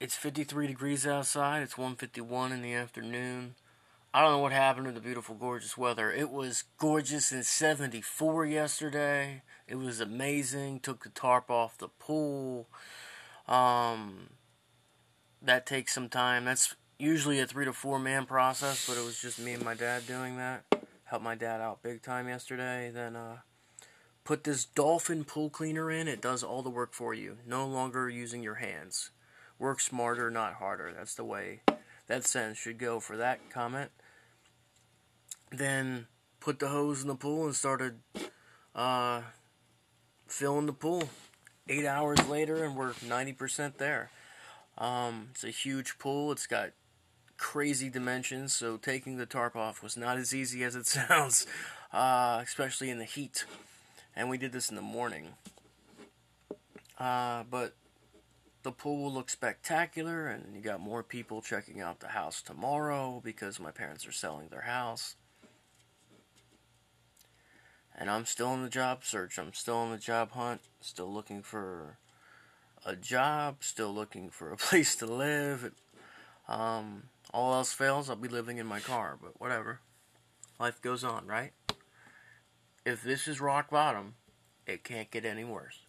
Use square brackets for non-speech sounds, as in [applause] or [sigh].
It's 53 degrees outside. It's 1:51 in the afternoon. I don't know what happened to the beautiful, gorgeous weather. It was gorgeous in 74 yesterday. It was amazing. Took the tarp off the pool. Um, that takes some time. That's usually a three to four man process, but it was just me and my dad doing that. Helped my dad out big time yesterday. Then uh, put this dolphin pool cleaner in. It does all the work for you. No longer using your hands. Work smarter, not harder. That's the way that sentence should go for that comment. Then put the hose in the pool and started uh, filling the pool. Eight hours later, and we're 90% there. Um, it's a huge pool. It's got crazy dimensions, so taking the tarp off was not as easy as it [laughs] sounds, uh, especially in the heat. And we did this in the morning. Uh, but the pool will look spectacular, and you got more people checking out the house tomorrow because my parents are selling their house. And I'm still in the job search. I'm still in the job hunt. Still looking for a job. Still looking for a [laughs] place to live. Um, all else fails, I'll be living in my car. But whatever. Life goes on, right? If this is rock bottom, it can't get any worse.